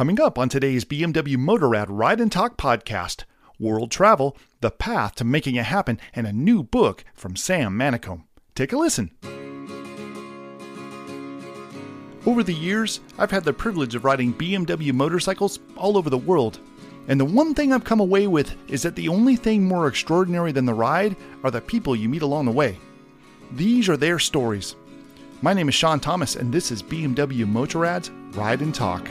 Coming up on today's BMW Motorrad Ride and Talk podcast World Travel, The Path to Making It Happen, and a new book from Sam Manicom. Take a listen. Over the years, I've had the privilege of riding BMW motorcycles all over the world. And the one thing I've come away with is that the only thing more extraordinary than the ride are the people you meet along the way. These are their stories. My name is Sean Thomas, and this is BMW Motorrad's Ride and Talk.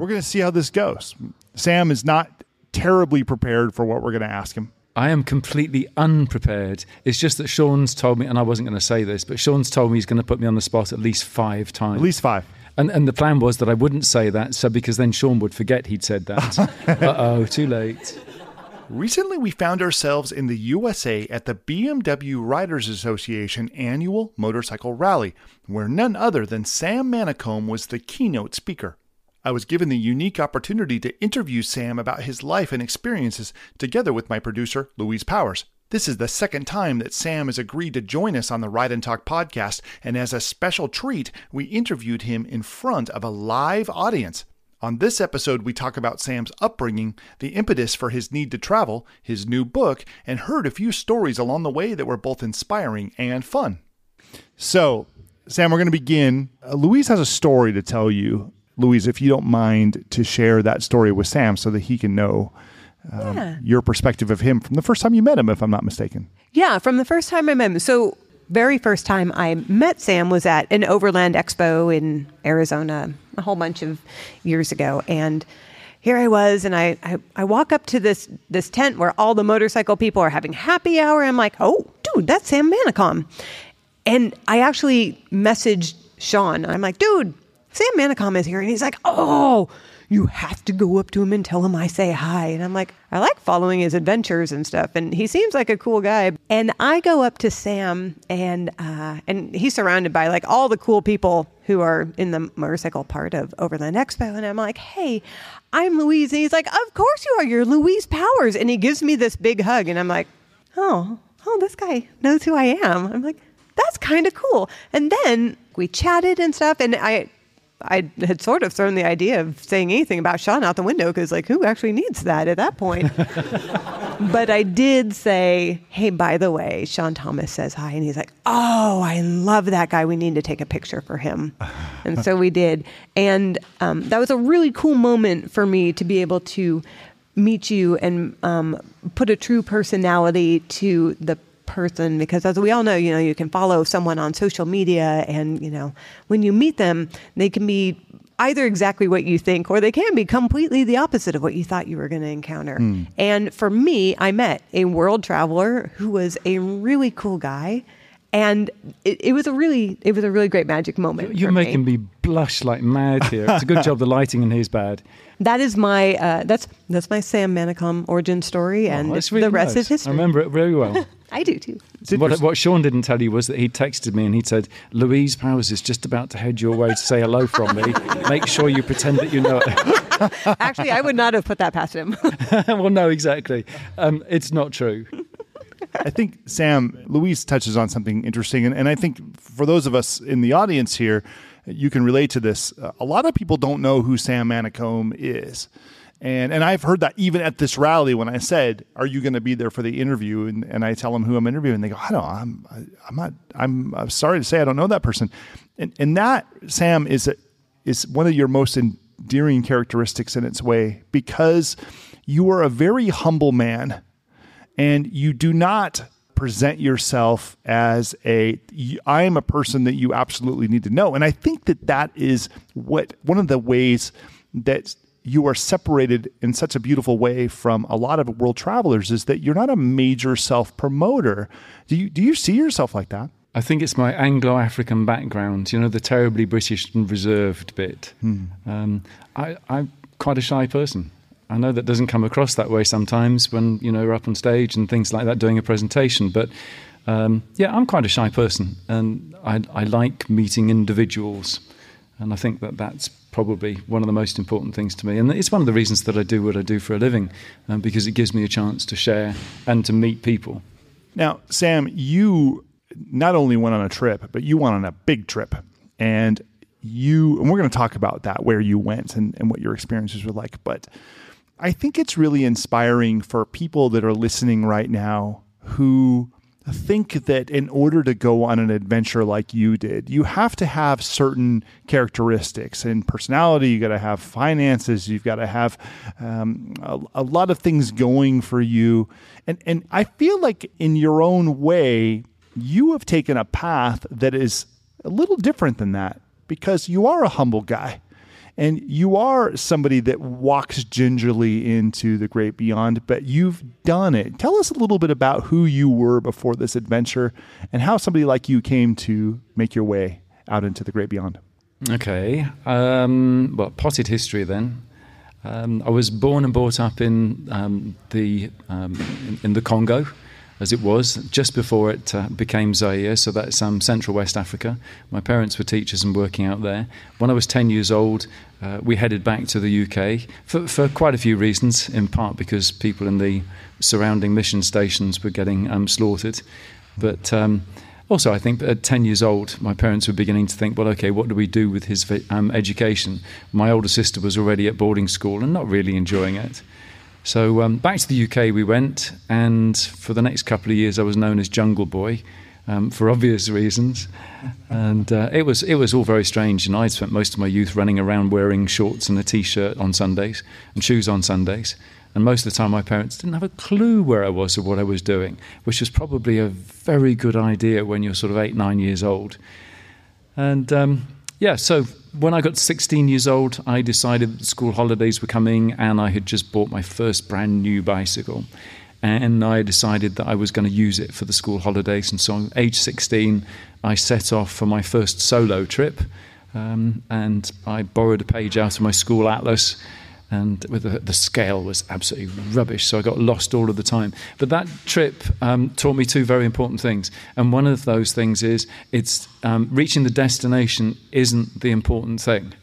We're going to see how this goes. Sam is not terribly prepared for what we're going to ask him. I am completely unprepared. It's just that Sean's told me, and I wasn't going to say this, but Sean's told me he's going to put me on the spot at least five times. At least five. And, and the plan was that I wouldn't say that, so because then Sean would forget he'd said that. uh oh, too late. Recently, we found ourselves in the USA at the BMW Riders Association annual motorcycle rally, where none other than Sam Manicom was the keynote speaker. I was given the unique opportunity to interview Sam about his life and experiences together with my producer, Louise Powers. This is the second time that Sam has agreed to join us on the Ride and Talk podcast, and as a special treat, we interviewed him in front of a live audience. On this episode, we talk about Sam's upbringing, the impetus for his need to travel, his new book, and heard a few stories along the way that were both inspiring and fun. So, Sam, we're going to begin. Uh, Louise has a story to tell you Louise, if you don't mind to share that story with Sam so that he can know um, yeah. your perspective of him from the first time you met him, if I'm not mistaken. Yeah, from the first time I met him. So, very first time I met Sam was at an Overland Expo in Arizona a whole bunch of years ago. And here I was, and I, I, I walk up to this this tent where all the motorcycle people are having happy hour. I'm like, oh, dude, that's Sam Manicom, And I actually messaged Sean. I'm like, dude, Sam Manicom is here. And he's like, oh, you have to go up to him and tell him I say hi. And I'm like, I like following his adventures and stuff. And he seems like a cool guy. And I go up to Sam and, uh, and he's surrounded by like all the cool people who are in the motorcycle part of Overland Expo. And I'm like, hey, I'm Louise. And he's like, of course you are. You're Louise Powers. And he gives me this big hug. And I'm like, oh, oh, this guy knows who I am. I'm like, that's kind of cool. And then we chatted and stuff. And I, I had sort of thrown the idea of saying anything about Sean out the window because, like, who actually needs that at that point? but I did say, hey, by the way, Sean Thomas says hi. And he's like, oh, I love that guy. We need to take a picture for him. and so we did. And um, that was a really cool moment for me to be able to meet you and um, put a true personality to the person because as we all know, you know, you can follow someone on social media and, you know, when you meet them, they can be either exactly what you think or they can be completely the opposite of what you thought you were going to encounter. Mm. And for me, I met a world traveler who was a really cool guy and it, it, was a really it was a really great magic moment. You're making me. me. blush like mad here. It's a good job the lighting in here is bad. That is my uh, that's that's my Sam Manicom origin story, oh, and really the rest nice. is history. I remember it very well. I do too. What, what, Sean didn't tell you was that he texted me and he said, Louise Powers is just about to head your way to say hello from me. Make sure you pretend that you know it. Actually, I would not have put that past him. well, no, exactly. Um, it's not true. I think, Sam, Louise touches on something interesting. And, and I think for those of us in the audience here, you can relate to this. Uh, a lot of people don't know who Sam Manicom is. And and I've heard that even at this rally when I said, "Are you going to be there for the interview?" and, and I tell them who I'm interviewing, they go, "I don't. I'm I'm not. I'm, I'm sorry to say I don't know that person." And and that Sam is a, is one of your most endearing characteristics in its way because you are a very humble man, and you do not present yourself as a I am a person that you absolutely need to know. And I think that that is what one of the ways that you are separated in such a beautiful way from a lot of world travelers is that you're not a major self promoter. Do you do you see yourself like that? I think it's my Anglo African background, you know, the terribly British and reserved bit. Hmm. Um, I, I'm quite a shy person. I know that doesn't come across that way sometimes when, you know, we're up on stage and things like that doing a presentation. But um, yeah, I'm quite a shy person and I, I like meeting individuals. And I think that that's probably one of the most important things to me. And it's one of the reasons that I do what I do for a living, um, because it gives me a chance to share and to meet people. Now, Sam, you not only went on a trip, but you went on a big trip. And you, and we're going to talk about that, where you went and, and what your experiences were like. But I think it's really inspiring for people that are listening right now who think that in order to go on an adventure like you did, you have to have certain characteristics and personality. You got to have finances. You've got to have um, a, a, lot of things going for you. And and I feel like in your own way, you have taken a path that is a little different than that because you are a humble guy and you are somebody that walks gingerly into the great beyond, but you've done it. Tell us a little bit about who you were before this adventure and how somebody like you came to make your way out into the great beyond. Okay. Um, well, potted history then. Um, I was born and brought up in um, the um, in, in, the Congo, as it was just before it uh, became Zaire. So that's um, Central West Africa. My parents were teachers and working out there. When I was 10 years old, uh, we headed back to the UK for, for quite a few reasons, in part because people in the surrounding mission stations were getting um, slaughtered. But um, also, I think at 10 years old, my parents were beginning to think, well, okay, what do we do with his um, education? My older sister was already at boarding school and not really enjoying it. So um, back to the UK we went, and for the next couple of years I was known as Jungle Boy. Um, for obvious reasons, and uh, it was it was all very strange. And I spent most of my youth running around wearing shorts and a t-shirt on Sundays and shoes on Sundays. And most of the time, my parents didn't have a clue where I was or what I was doing, which was probably a very good idea when you're sort of eight, nine years old. And um, yeah, so when I got 16 years old, I decided that school holidays were coming and I had just bought my first brand new bicycle. And I decided that I was going to use it for the school holidays. And so, age 16, I set off for my first solo trip. Um, and I borrowed a page out of my school atlas and with the, the, scale was absolutely rubbish, so I got lost all of the time. But that trip um, taught me two very important things, and one of those things is it's um, reaching the destination isn't the important thing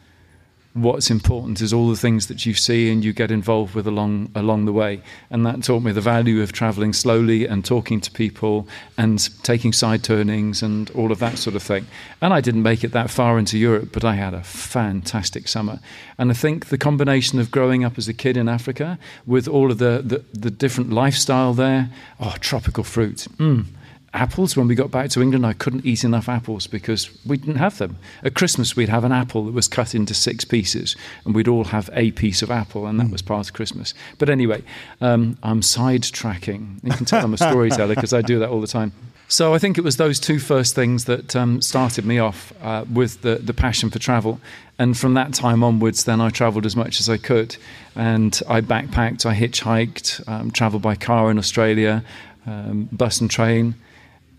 what's important is all the things that you see and you get involved with along along the way. And that taught me the value of traveling slowly and talking to people and taking side turnings and all of that sort of thing. And I didn't make it that far into Europe but I had a fantastic summer. And I think the combination of growing up as a kid in Africa with all of the the, the different lifestyle there oh tropical fruit. Mm, apples. When we got back to England, I couldn't eat enough apples because we didn't have them. At Christmas, we'd have an apple that was cut into six pieces, and we'd all have a piece of apple, and that mm. was part of Christmas. But anyway, um, I'm sidetracking. You can tell I'm a storyteller because I do that all the time. So I think it was those two first things that um, started me off uh, with the, the passion for travel. And from that time onwards, then I travelled as much as I could. And I backpacked, I hitchhiked, um, travelled by car in Australia, um, bus and train.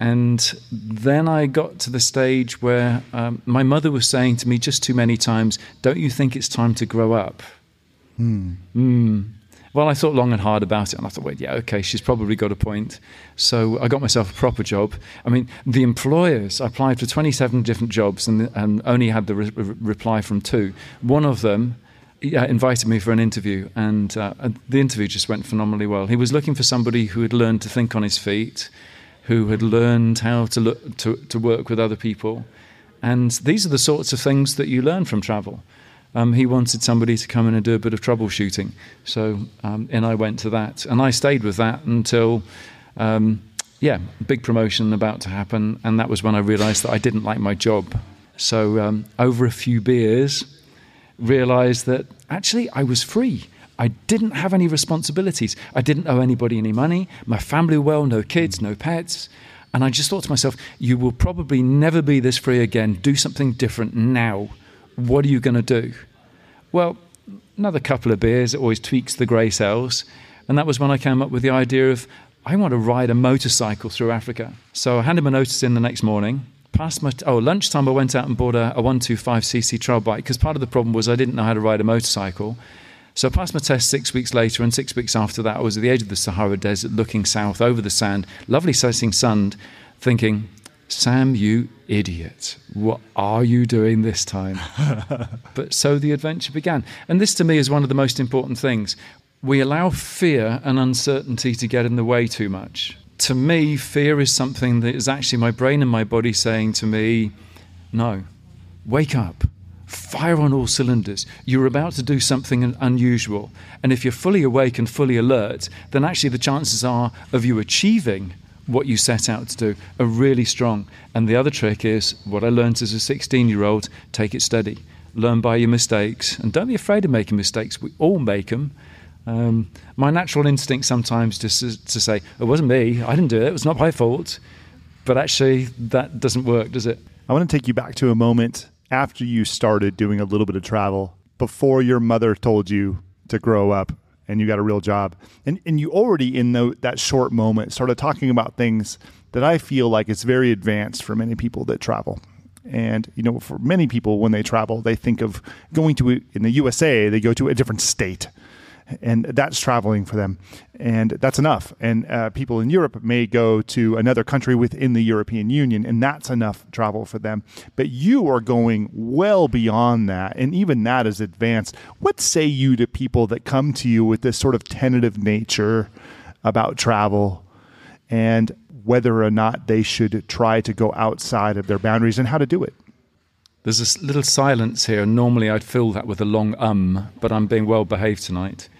And then I got to the stage where um, my mother was saying to me just too many times, Don't you think it's time to grow up? Hmm. Mm. Well, I thought long and hard about it, and I thought, wait, yeah, okay, she's probably got a point. So I got myself a proper job. I mean, the employers, I applied for 27 different jobs and, and only had the re- reply from two. One of them, uh, invited me for an interview, and, uh, and the interview just went phenomenally well. He was looking for somebody who had learned to think on his feet, who had learned how to, look, to, to work with other people. And these are the sorts of things that you learn from travel. Um, he wanted somebody to come in and do a bit of troubleshooting. So, um, and I went to that. And I stayed with that until, um, yeah, big promotion about to happen. And that was when I realized that I didn't like my job. So, um, over a few beers, realized that actually I was free. I didn't have any responsibilities. I didn't owe anybody any money. My family were well, no kids, no pets. And I just thought to myself, you will probably never be this free again. Do something different now. What are you going to do? Well, another couple of beers, it always tweaks the grey cells. And that was when I came up with the idea of, I want to ride a motorcycle through Africa. So I handed my notice in the next morning. Past my, oh, lunchtime, I went out and bought a, a 125cc trail bike because part of the problem was I didn't know how to ride a motorcycle. So I passed my test six weeks later, and six weeks after that, I was at the edge of the Sahara Desert looking south over the sand, lovely setting sun, thinking, Sam, you idiot. What are you doing this time? but so the adventure began. And this to me is one of the most important things. We allow fear and uncertainty to get in the way too much. To me, fear is something that is actually my brain and my body saying to me, no, wake up, fire on all cylinders. You're about to do something unusual. And if you're fully awake and fully alert, then actually the chances are of you achieving what you set out to do are really strong. And the other trick is what I learned as a 16 year old take it steady. Learn by your mistakes. And don't be afraid of making mistakes. We all make them. Um, my natural instinct sometimes just to, to say, it wasn't me, I didn't do it, it was not my fault. But actually, that doesn't work, does it? I want to take you back to a moment after you started doing a little bit of travel, before your mother told you to grow up and you got a real job. And, and you already, in the, that short moment, started talking about things that I feel like it's very advanced for many people that travel. And, you know, for many people, when they travel, they think of going to, in the USA, they go to a different state and that's traveling for them, and that's enough. And uh, people in Europe may go to another country within the European Union, and that's enough travel for them. But you are going well beyond that, and even that is advanced. What say you to people that come to you with this sort of tentative nature about travel, and whether or not they should try to go outside of their boundaries and how to do it? There's a little silence here. Normally I'd fill that with a long um, but I'm being well behaved tonight.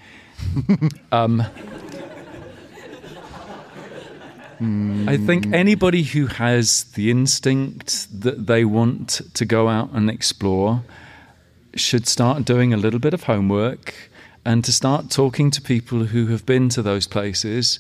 Um, I think anybody who has the instinct that they want to go out and explore should start doing a little bit of homework and to start talking to people who have been to those places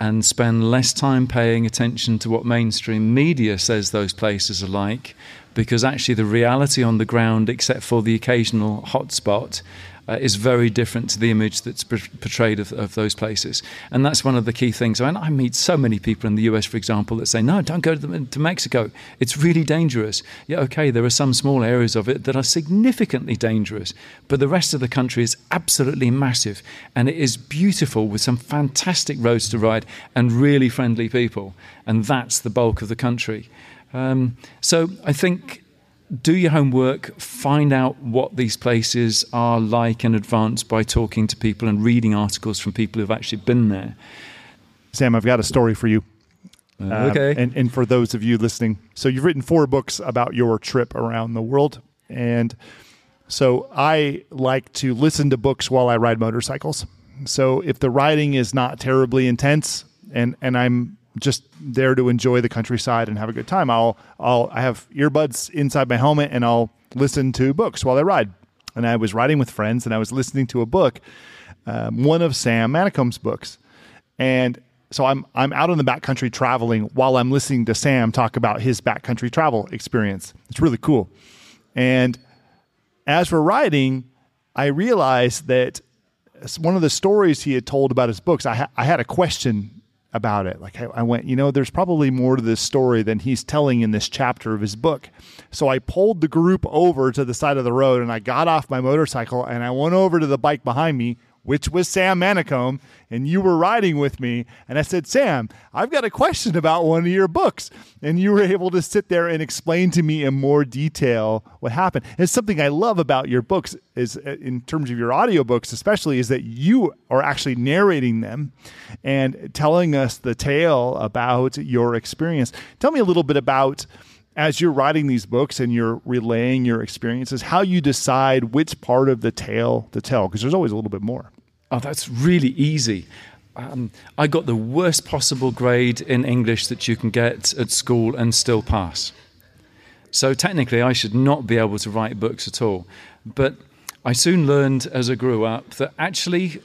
and spend less time paying attention to what mainstream media says those places are like because actually the reality on the ground except for the occasional hotspot uh, is very different to the image that's portrayed of, of, those places. And that's one of the key things. I, mean, I meet so many people in the US, for example, that say, no, don't go to, the, to Mexico. It's really dangerous. Yeah, okay, there are some small areas of it that are significantly dangerous, but the rest of the country is absolutely massive. And it is beautiful with some fantastic roads to ride and really friendly people. And that's the bulk of the country. Um, so I think do your homework, find out what these places are like in advance by talking to people and reading articles from people who've actually been there. Sam, I've got a story for you. Uh, okay. Um, and, and for those of you listening, so you've written four books about your trip around the world. And so I like to listen to books while I ride motorcycles. So if the riding is not terribly intense and, and I'm just there to enjoy the countryside and have a good time. I'll I'll I have earbuds inside my helmet and I'll listen to books while I ride. And I was riding with friends and I was listening to a book, um, one of Sam Manicom's books, and so I'm I'm out in the backcountry traveling while I'm listening to Sam talk about his backcountry travel experience. It's really cool. And as we're riding, I realized that one of the stories he had told about his books, I, ha- I had a question about it. Like I, I, went, you know, there's probably more to this story than he's telling in this chapter of his book. So I pulled the group over to the side of the road and I got off my motorcycle and I went over to the bike behind me which was Sam Manicom, and you were riding with me. And I said, Sam, I've got a question about one of your books. And you were able to sit there and explain to me in more detail what happened. It's something I love about your books is uh, in terms of your audiobooks, especially, is that you are actually narrating them and telling us the tale about your experience. Tell me a little bit about as you're writing these books and you're relaying your experiences, how you decide which part of the tale to tell, because there's always a little bit more. Oh, that's really easy. Um, I got the worst possible grade in English that you can get at school and still pass. So technically, I should not be able to write books at all. But I soon learned as I grew up that actually,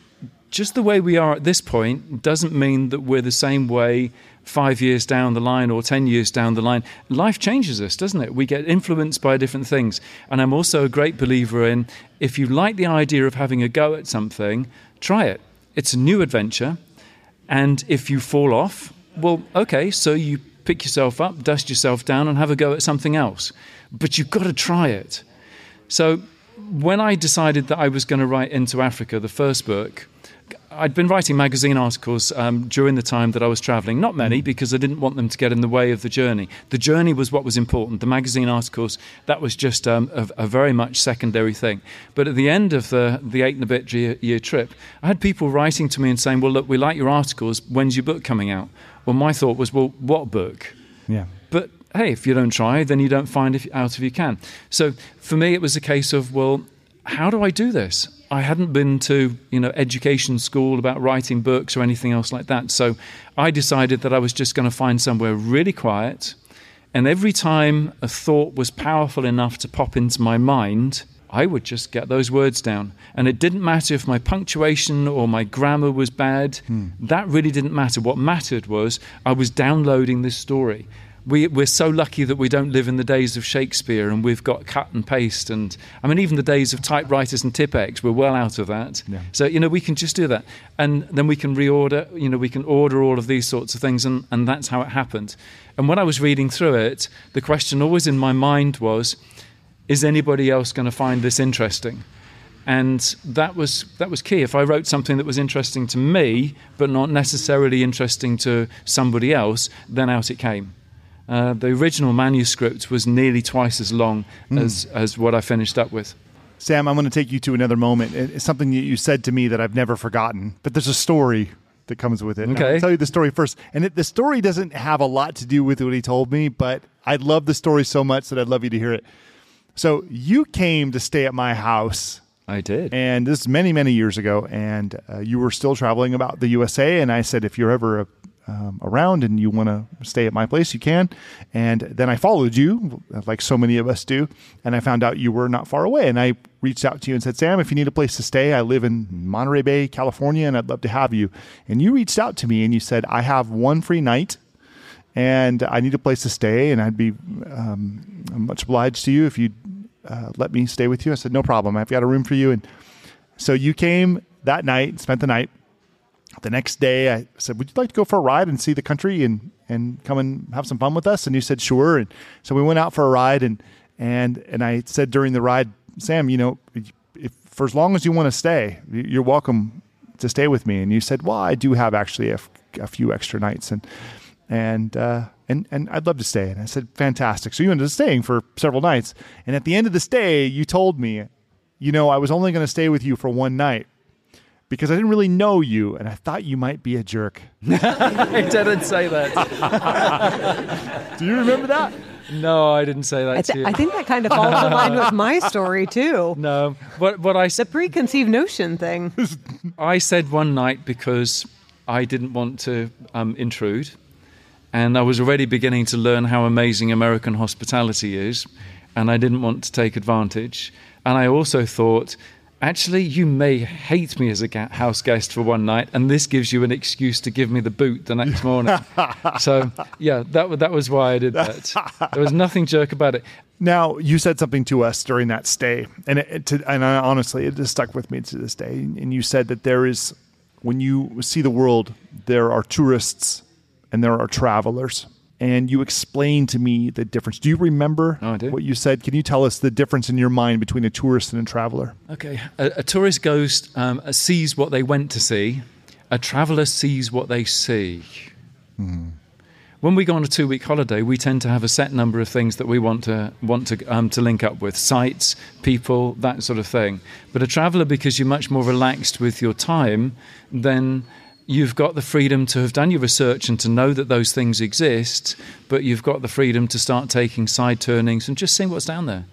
just the way we are at this point doesn't mean that we're the same way five years down the line or 10 years down the line. Life changes us, doesn't it? We get influenced by different things. And I'm also a great believer in if you like the idea of having a go at something, try it. It's a new adventure. And if you fall off, well, okay, so you pick yourself up, dust yourself down, and have a go at something else. But you've got to try it. So when I decided that I was going to write Into Africa, the first book, I'd been writing magazine articles um, during the time that I was traveling. Not many, mm. because I didn't want them to get in the way of the journey. The journey was what was important. The magazine articles, that was just um, a, a, very much secondary thing. But at the end of the, the eight and a bit year, year trip, I had people writing to me and saying, Well, look, we like your articles. When's your book coming out? Well, my thought was, Well, what book? Yeah. But hey, if you don't try, then you don't find if, out if you can. So for me, it was a case of, well, how do I do this? I hadn't been to you know education school about writing books or anything else like that. So I decided that I was just going to find somewhere really quiet. And every time a thought was powerful enough to pop into my mind, I would just get those words down. And it didn't matter if my punctuation or my grammar was bad. Hmm. That really didn't matter. What mattered was I was downloading this story we, we're so lucky that we don't live in the days of Shakespeare and we've got cut and paste. And I mean, even the days of typewriters and Tipp-Ex, we're well out of that. Yeah. So, you know, we can just do that. And then we can reorder, you know, we can order all of these sorts of things. And, and that's how it happened. And when I was reading through it, the question always in my mind was is anybody else going to find this interesting? and that was that was key. If I wrote something that was interesting to me, but not necessarily interesting to somebody else, then out it came. Uh, the original manuscript was nearly twice as long mm. as, as what I finished up with. Sam, I'm going to take you to another moment. It's something that you said to me that I've never forgotten, but there's a story that comes with it. Okay. I'll tell you the story first. And it, the story doesn't have a lot to do with what he told me, but I love the story so much that I'd love you to hear it. So you came to stay at my house. I did. And this is many, many years ago. And uh, you were still traveling about the USA. And I said, if you're ever a um, around and you want to stay at my place, you can. And then I followed you, like so many of us do, and I found out you were not far away. And I reached out to you and said, Sam, if you need a place to stay, I live in Monterey Bay, California, and I'd love to have you. And you reached out to me and you said, I have one free night and I need a place to stay, and I'd be um, much obliged to you if you'd uh, let me stay with you. I said, No problem. I've got a room for you. And so you came that night, spent the night the next day I said, Would you like to go for a ride and see the country and, and come and have some fun with us? And you said, Sure. And so we went out for a ride and and and I said during the ride, Sam, you know, if for as long as you want to stay, you're welcome to stay with me. And you said, Well, I do have actually a, a few extra nights and and uh, and and I'd love to stay. And I said, Fantastic. So you ended up staying for several nights. And at the end of the stay, you told me, you know, I was only going to stay with you for one night because I didn't really know you and I thought you might be a jerk. I didn't say that. Do you remember that? No, I didn't say that I, th- I think that kind of falls in line with my story too. No, but what I the preconceived notion thing. I said one night because I didn't want to um, intrude, and I was already beginning to learn how amazing American hospitality is, and I didn't want to take advantage. And I also thought actually, you may hate me as a house guest for one night, and this gives you an excuse to give me the boot the next morning. so, yeah, that, that was why I did that. There was nothing jerk about it. Now, you said something to us during that stay, and it, to, and I, honestly, it just stuck with me to this day. And you said that there is, when you see the world, there are tourists and there are travelers and you explained to me the difference. Do you remember oh, what you said? Can you tell us the difference in your mind between a tourist and a traveler? Okay, a, a tourist goes um, sees what they went to see. A traveler sees what they see. Mm. When we go on a two-week holiday, we tend to have a set number of things that we want to want to um, to link up with sites, people, that sort of thing. But a traveler, because you're much more relaxed with your time, then you've got the freedom to have done your research and to know that those things exist, but you've got the freedom to start taking side turnings and just seeing what's down there.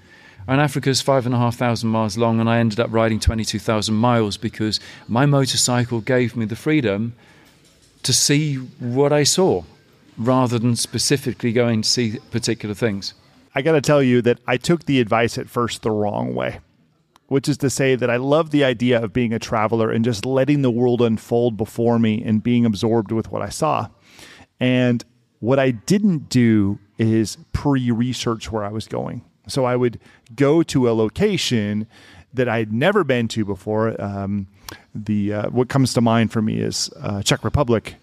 And Africa's five and a half thousand miles long, and I ended up riding 22,000 miles because my motorcycle gave me the freedom to see what I saw rather than specifically going to see particular things. I got to tell you that I took the advice at first the wrong way which is to say that I love the idea of being a traveler and just letting the world unfold before me and being absorbed with what I saw. And what I didn't do is pre research where I was going. So I would go to a location that I'd never been to before. Um, the uh, what comes to mind for me is uh, Czech Republic,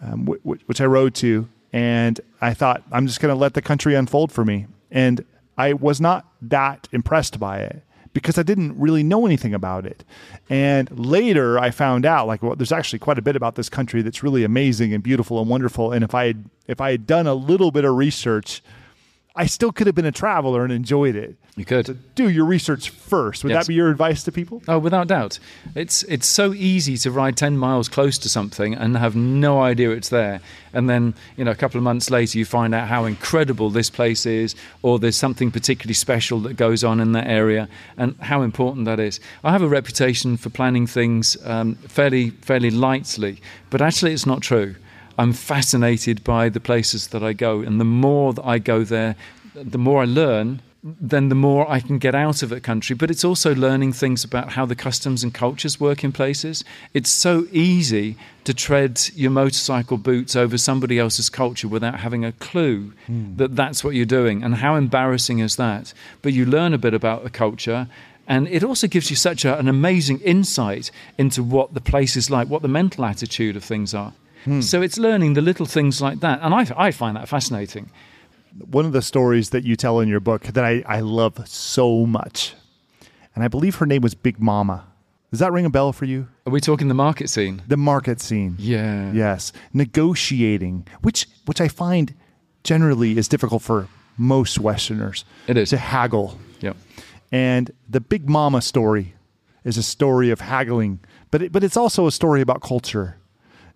um, w- w- which I rode to, and I thought I'm just going to let the country unfold for me, and I was not that impressed by it because I didn't really know anything about it. And later I found out like well, there's actually quite a bit about this country that's really amazing and beautiful and wonderful. And if I had, if I had done a little bit of research, I still could have been a traveler and enjoyed it. You could. Do your research first. Would Yes. that be your advice to people? Oh, without doubt. It's it's so easy to ride ten miles close to something and have no idea it's there, and then you know a couple of months later you find out how incredible this place is, or there's something particularly special that goes on in that area, and how important that is. I have a reputation for planning things um, fairly fairly lightly, but actually it's not true. I'm fascinated by the places that I go, and the more that I go there, the more I learn then the more I can get out of a country. But it's also learning things about how the customs and cultures work in places. It's so easy to tread your motorcycle boots over somebody else's culture without having a clue hmm. that that's what you're doing. And how embarrassing is that? But you learn a bit about the culture. And it also gives you such a, an amazing insight into what the place is like, what the mental attitude of things are. Hmm. So it's learning the little things like that. And I, I find that fascinating. One of the stories that you tell in your book that I, I love so much, and I believe her name was Big Mama. Does that ring a bell for you? Are we talking the market scene? The market scene. Yeah. Yes. Negotiating, which which I find generally is difficult for most Westerners. It is. To haggle. Yep. And the Big Mama story is a story of haggling, but it, but it's also a story about culture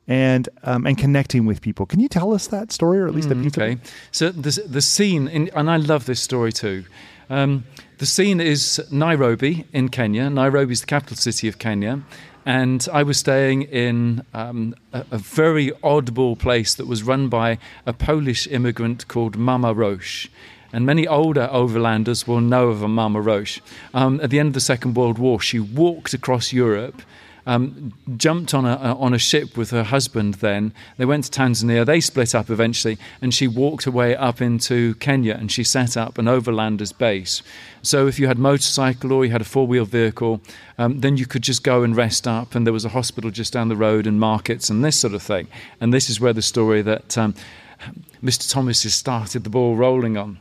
and um, and connecting with people. Can you tell us that story, or at least a piece of Okay, so the the scene, in, and I love this story too. Um, the scene is Nairobi in Kenya. Nairobi is the capital city of Kenya, and I was staying in um, a, a very oddball place that was run by a Polish immigrant called Mama Roche. And many older overlanders will know of a Mama Roche. Um, at the end of the Second World War, she walked across Europe um, jumped on a, on a ship with her husband then. They went to Tanzania. They split up eventually, and she walked her way up into Kenya and she set up an overlander's base. So if you had motorcycle or you had a four wheel vehicle, um, then you could just go and rest up. And there was a hospital just down the road and markets and this sort of thing. And this is where the story that um, Mr. Thomas has started the ball rolling on.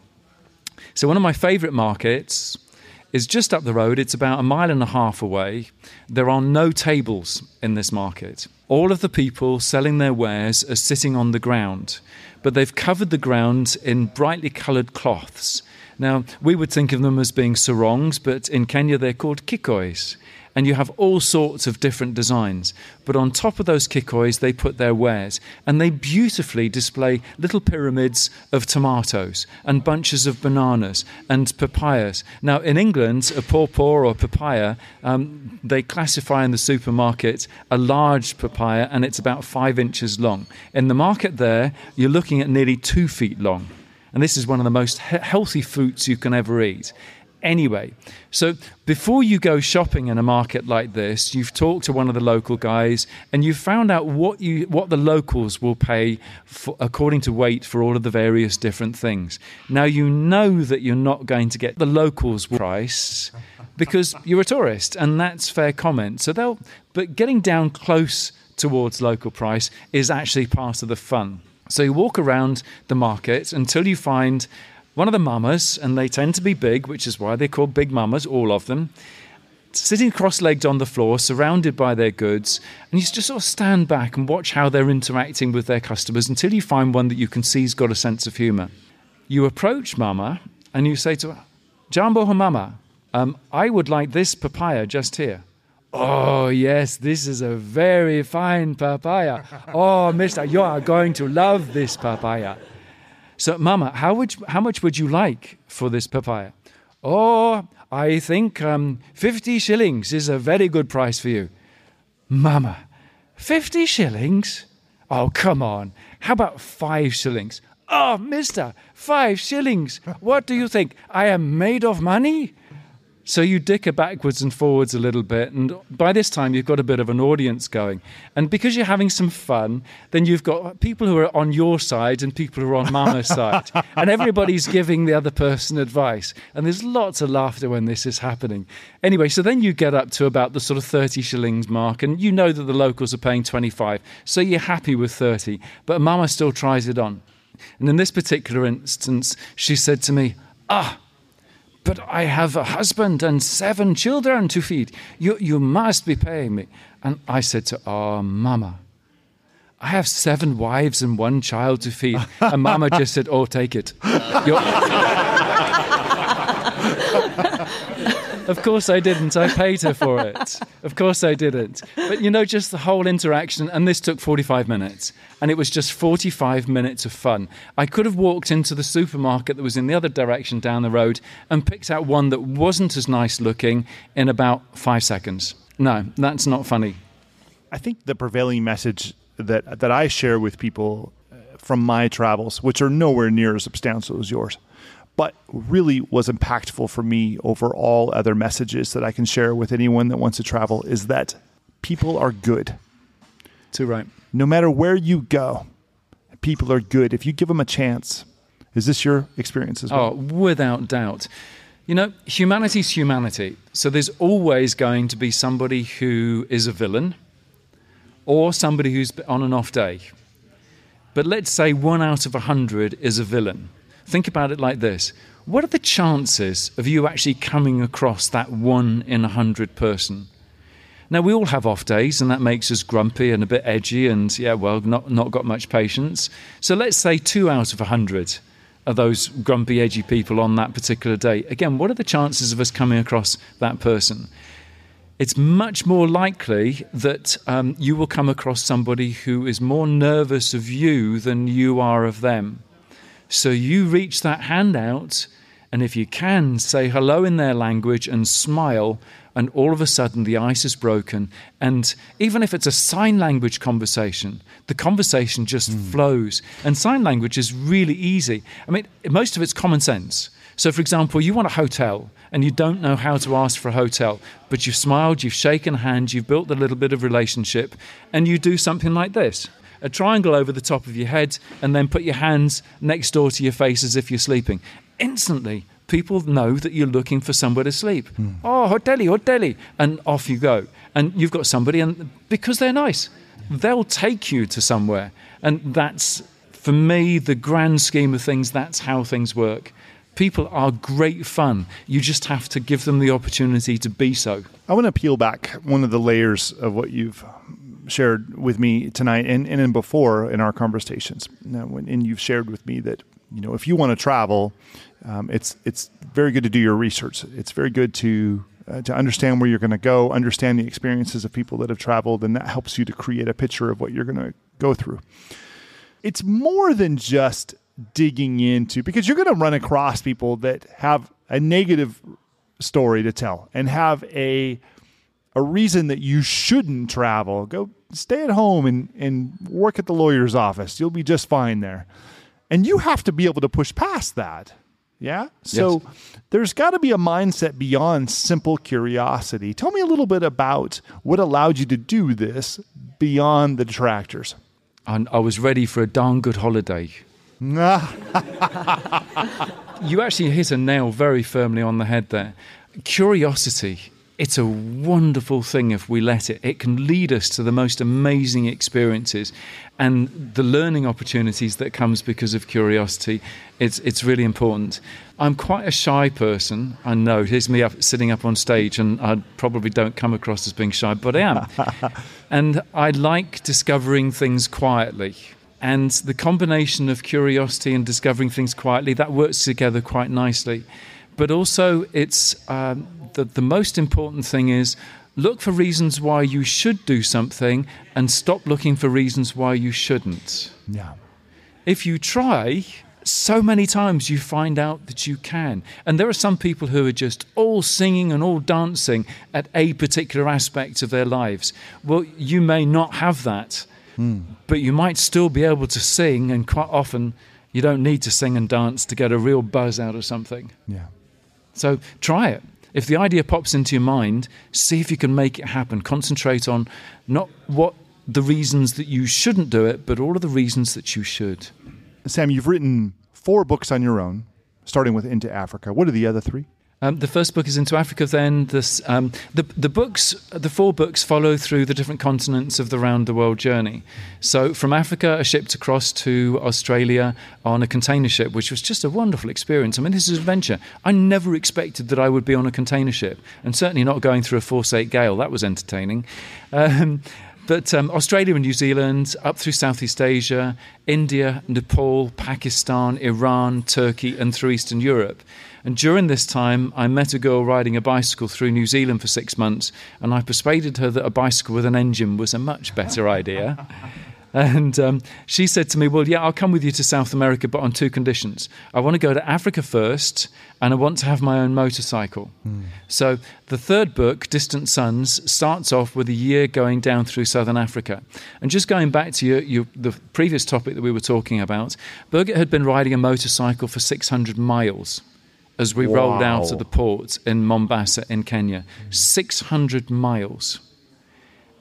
So one of my favourite markets is just up the road. It's about a mile and a half away. There are no tables in this market. All of the people selling their wares are sitting on the ground, but they've covered the ground in brightly coloured cloths. Now, we would think of them as being sarongs, but in Kenya they're called kikois. And you have all sorts of different designs. But on top of those kikois, they put their wares. And they beautifully display little pyramids of tomatoes and bunches of bananas and papayas. Now, in England, a pawpaw or papaya, um, they classify in the supermarket a large papaya and it's about five inches long. In the market there, you're looking at nearly two feet long. And this is one of the most he- healthy fruits you can ever eat. Anyway, so before you go shopping in a market like this, you've talked to one of the local guys and you've found out what you what the locals will pay for, according to weight for all of the various different things. Now you know that you're not going to get the locals price because you're a tourist and that's fair comment. So they'll but getting down close towards local price is actually part of the fun. So you walk around the market until you find one of the mamas, and they tend to be big, which is why they're called big mamas, all of them, sitting cross legged on the floor, surrounded by their goods. And you just sort of stand back and watch how they're interacting with their customers until you find one that you can see's got a sense of humour. You approach mama and you say to her, Jambo mama, um, I would like this papaya just here. Oh, yes, this is a very fine papaya. Oh, mister, you are going to love this papaya. So, Mama, how, would how much would you like for this papaya? Oh, I think um, 50 shillings is a very good price for you. Mama, 50 shillings? Oh, come on. How about five shillings? Oh, mister, five shillings. What do you think? I am made of money? So you dicker backwards and forwards a little bit, and by this time you've got a bit of an audience going. And because you're having some fun, then you've got people who are on your side and people who are on Mama's side, and everybody's giving the other person advice. And there's lots of laughter when this is happening. Anyway, so then you get up to about the sort of 30 shillings mark, and you know that the locals are paying 25, so you're happy with 30. But Mama still tries it on. And in this particular instance, she said to me, Ah, but I have a husband and seven children to feed. You, you must be paying me. And I said to her, Oh, Mama, I have seven wives and one child to feed. And Mama just said, Oh, take it. Of course I didn't. I paid her for it. Of course I didn't. But you know, just the whole interaction, and this took 45 minutes, and it was just 45 minutes of fun. I could have walked into the supermarket that was in the other direction down the road and picked out one that wasn't as nice looking in about five seconds. No, that's not funny. I think the prevailing message that that I share with people uh, from my travels, which are nowhere near as substantial as yours, but really was impactful for me over all other messages that I can share with anyone that wants to travel is that people are good. Too right. No matter where you go, people are good if you give them a chance. Is this your experience as well? Oh, without doubt. You know, humanity's humanity. So there's always going to be somebody who is a villain or somebody who's on an off day. But let's say one out of a hundred is a villain. Think about it like this What are the chances of you actually coming across that one in a hundred person? Now, we all have off days, and that makes us grumpy and a bit edgy, and yeah, well, not, not got much patience. So let's say two out of a hundred are those grumpy, edgy people on that particular day. Again, what are the chances of us coming across that person? It's much more likely that um, you will come across somebody who is more nervous of you than you are of them. So you reach that hand out, and if you can, say hello in their language and smile, and all of a sudden the ice is broken. And even if it's a sign language conversation, the conversation just mm. flows. And sign language is really easy. I mean, most of it's common sense. So, for example, you want a hotel and you don't know how to ask for a hotel, but you've smiled, you've shaken hands, you've built a little bit of relationship, and you do something like this a triangle over the top of your head, and then put your hands next door to your face as if you're sleeping. Instantly, people know that you're looking for somewhere to sleep. Mm. Oh, hoteli, hoteli. And off you go. And you've got somebody, and because they're nice, they'll take you to somewhere. And that's, for me, the grand scheme of things, that's how things work. People are great fun. You just have to give them the opportunity to be so. I want to peel back one of the layers of what you've shared with me tonight and, and before in our conversations. Now, and you've shared with me that you know if you want to travel, um, it's it's very good to do your research. It's very good to uh, to understand where you're going to go, understand the experiences of people that have traveled, and that helps you to create a picture of what you're going to go through. It's more than just digging into because you're going to run across people that have a negative story to tell and have a a reason that you shouldn't travel, go stay at home and, and work at the lawyer's office. You'll be just fine there. And you have to be able to push past that. Yeah. So yes. there's got to be a mindset beyond simple curiosity. Tell me a little bit about what allowed you to do this beyond the detractors. And I was ready for a darn good holiday. you actually hit a nail very firmly on the head there. Curiosity it's a wonderful thing if we let it. It can lead us to the most amazing experiences and the learning opportunities that comes because of curiosity. It's it's really important. I'm quite a shy person. I know. Here's me up, sitting up on stage, and I probably don't come across as being shy, but I am. and I like discovering things quietly. And the combination of curiosity and discovering things quietly that works together quite nicely. But also, it's um, the, the most important thing is look for reasons why you should do something and stop looking for reasons why you shouldn't. Yeah. If you try, so many times you find out that you can. And there are some people who are just all singing and all dancing at a particular aspect of their lives. Well, you may not have that, mm. but you might still be able to sing, and quite often you don't need to sing and dance to get a real buzz out of something. Yeah. So try it. If the idea pops into your mind, see if you can make it happen. Concentrate on not what the reasons that you shouldn't do it, but all of the reasons that you should. Sam, you've written four books on your own, starting with Into Africa. What are the other three? Um, the first book is into Africa. Then this, um, the the books, the four books follow through the different continents of the round the world journey. So from Africa, I shipped across to Australia on a container ship, which was just a wonderful experience. I mean, this is adventure. I never expected that I would be on a container ship, and certainly not going through a force eight gale. That was entertaining. Um, but um, Australia and New Zealand, up through Southeast Asia, India, Nepal, Pakistan, Iran, Turkey, and through Eastern Europe. And during this time, I met a girl riding a bicycle through New Zealand for six months, and I persuaded her that a bicycle with an engine was a much better idea. And um, she said to me, Well, yeah, I'll come with you to South America, but on two conditions. I want to go to Africa first, and I want to have my own motorcycle. Mm. So the third book, Distant Suns, starts off with a year going down through southern Africa. And just going back to your, your, the previous topic that we were talking about, Birgit had been riding a motorcycle for 600 miles as we wow. rolled out of the port in Mombasa in Kenya. 600 miles.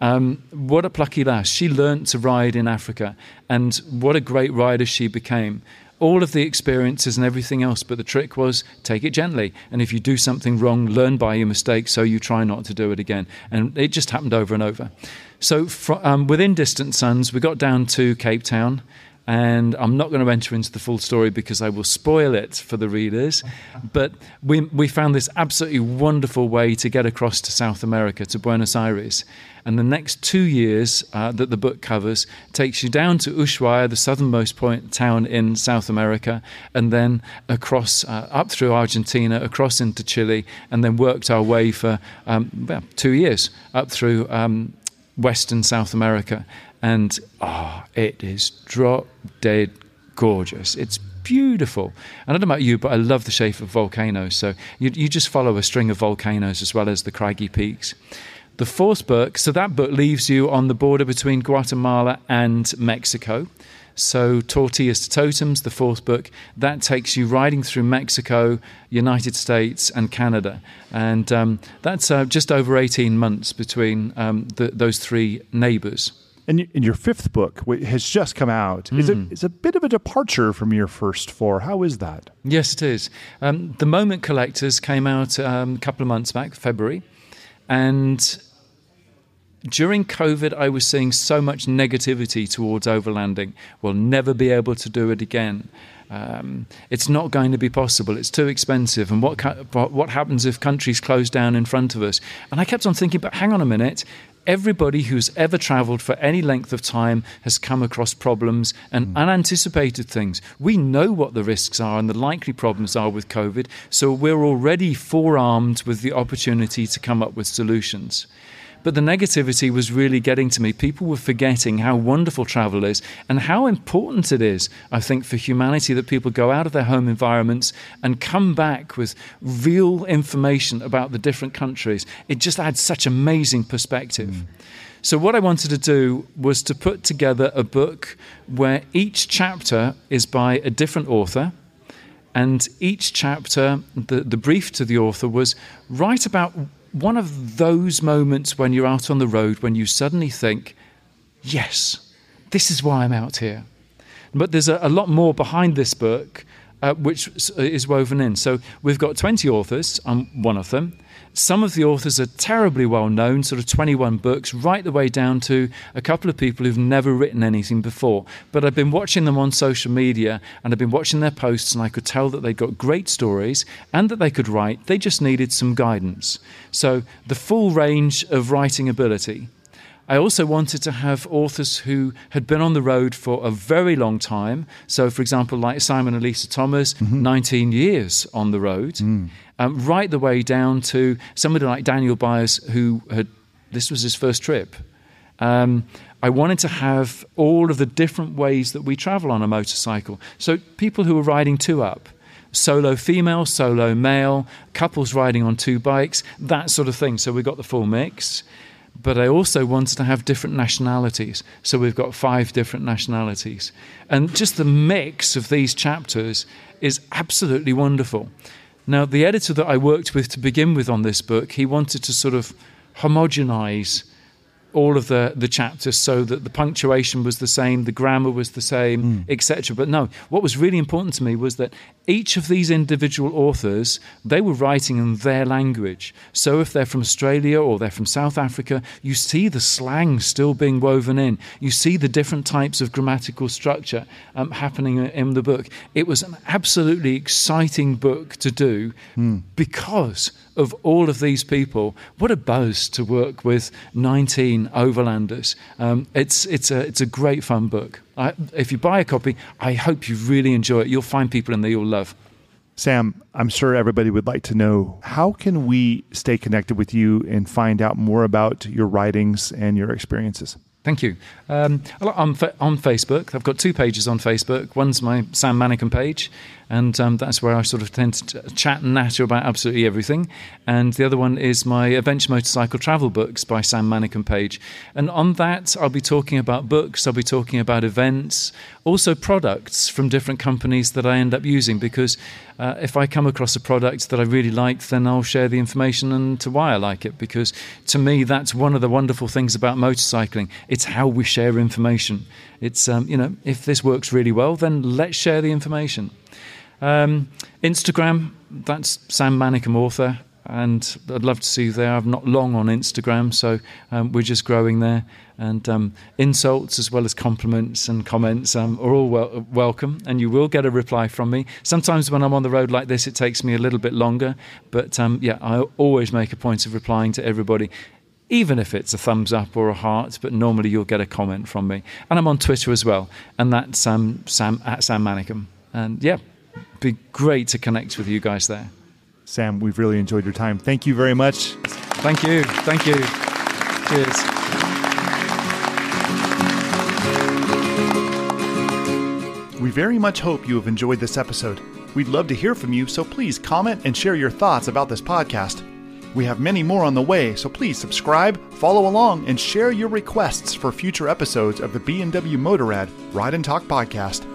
Um, what a plucky lass. She learnt to ride in Africa, and what a great rider she became. All of the experiences and everything else, but the trick was take it gently. And if you do something wrong, learn by your mistake so you try not to do it again. And it just happened over and over. So, um, within Distant Suns, we got down to Cape Town and I'm not going to enter into the full story because I will spoil it for the readers. But we, we found this absolutely wonderful way to get across to South America, to Buenos Aires. And the next two years uh, that the book covers takes you down to Ushuaia, the southernmost point town in South America, and then across uh, up through Argentina, across into Chile, and then worked our way for um, well, two years up through um, Western South America and oh, it is drop dead gorgeous. It's beautiful. I don't know about you, but I love the shape of volcanoes. So you, you just follow a string of volcanoes as well as the craggy peaks. The fourth book, so that book leaves you on the border between Guatemala and Mexico. So, Tortillas to Totems, the fourth book, that takes you riding through Mexico, United States, and Canada. And um, that's uh, just over 18 months between um, the, those three neighbors. And, your fifth book has just come out. Mm. Is it is a bit of a departure from your first four? How is that? Yes, it is. Um, the Moment Collectors came out um, a couple of months back, February, and during COVID, I was seeing so much negativity towards overlanding. We'll never be able to do it again. Um, it's not going to be possible. It's too expensive. And what what happens if countries close down in front of us? And I kept on thinking, but hang on a minute everybody who's ever traveled for any length of time has come across problems and mm. unanticipated things. We know what the risks are and the likely problems are with COVID, so we're already forearmed with the opportunity to come up with solutions. But the negativity was really getting to me. People were forgetting how wonderful travel is and how important it is, I think, for humanity that people go out of their home environments and come back with real information about the different countries. It just adds such amazing perspective. Mm. So, what I wanted to do was to put together a book where each chapter is by a different author. And each chapter, the, the brief to the author was write about one of those moments when you're out on the road when you suddenly think, yes, this is why I'm out here. But there's a, a lot more behind this book, uh, which is woven in. So we've got 20 authors, I'm one of them. Some of the authors are terribly well known, sort of 21 books, right the way down to a couple of people who've never written anything before. But I've been watching them on social media and I've been watching their posts, and I could tell that they got great stories and that they could write. They just needed some guidance. So, the full range of writing ability. I also wanted to have authors who had been on the road for a very long time. So, for example, like Simon and Lisa Thomas, mm-hmm. 19 years on the road. Mm um, right the way down to somebody like Daniel Byers, who had this was his first trip. Um, I wanted to have all of the different ways that we travel on a motorcycle. So people who are riding two up, solo female, solo male, couples riding on two bikes, that sort of thing. So we got the full mix. But I also wanted to have different nationalities. So we've got five different nationalities. And just the mix of these chapters is absolutely wonderful. Now, the editor that I worked with to begin with on this book, he wanted to sort of homogenize all of the, the chapters so that the punctuation was the same, the grammar was the same, mm. etc. But no, what was really important to me was that each of these individual authors, they were writing in their language. So if they're from Australia or they're from South Africa, you see the slang still being woven in. You see the different types of grammatical structure um, happening in the book. It was an absolutely exciting book to do mm. because of all of these people. What a boast to work with 19 overlanders. Um, it's, it's, a, it's a great fun book. I, if you buy a copy, I hope you really enjoy it. You'll find people in there you'll love. Sam, I'm sure everybody would like to know how can we stay connected with you and find out more about your writings and your experiences? Thank you. Um, on, on Facebook, I've got two pages on Facebook. One's my Sam Manicom page, and um, that's where I sort of tend to chat and natter about absolutely everything. And the other one is my Adventure Motorcycle Travel Books by Sam Manicom page. And on that, I'll be talking about books, I'll be talking about events, also products from different companies that I end up using because uh, if I come across a product that I really like, then I'll share the information and to why I like it. Because to me, that's one of the wonderful things about motorcycling. It's how we share information. It's um, you know, if this works really well, then let's share the information. Um, Instagram, that's Sam Manicom author and I'd love to see you there. I'm not long on Instagram, so um, we're just growing there. And um, insults as well as compliments and comments um, are all wel- welcome, and you will get a reply from me. Sometimes when I'm on the road like this, it takes me a little bit longer, but um, yeah, I always make a point of replying to everybody. Even if it's a thumbs up or a heart, but normally you'll get a comment from me. And I'm on Twitter as well, and that's um, Sam at Sam Manicom. And yeah, be great to connect with you guys there. Sam, we've really enjoyed your time. Thank you very much. Thank you. Thank you. Cheers. We very much hope you have enjoyed this episode. We'd love to hear from you, so please comment and share your thoughts about this podcast. We have many more on the way, so please subscribe, follow along, and share your requests for future episodes of the BMW Motorrad Ride and Talk podcast.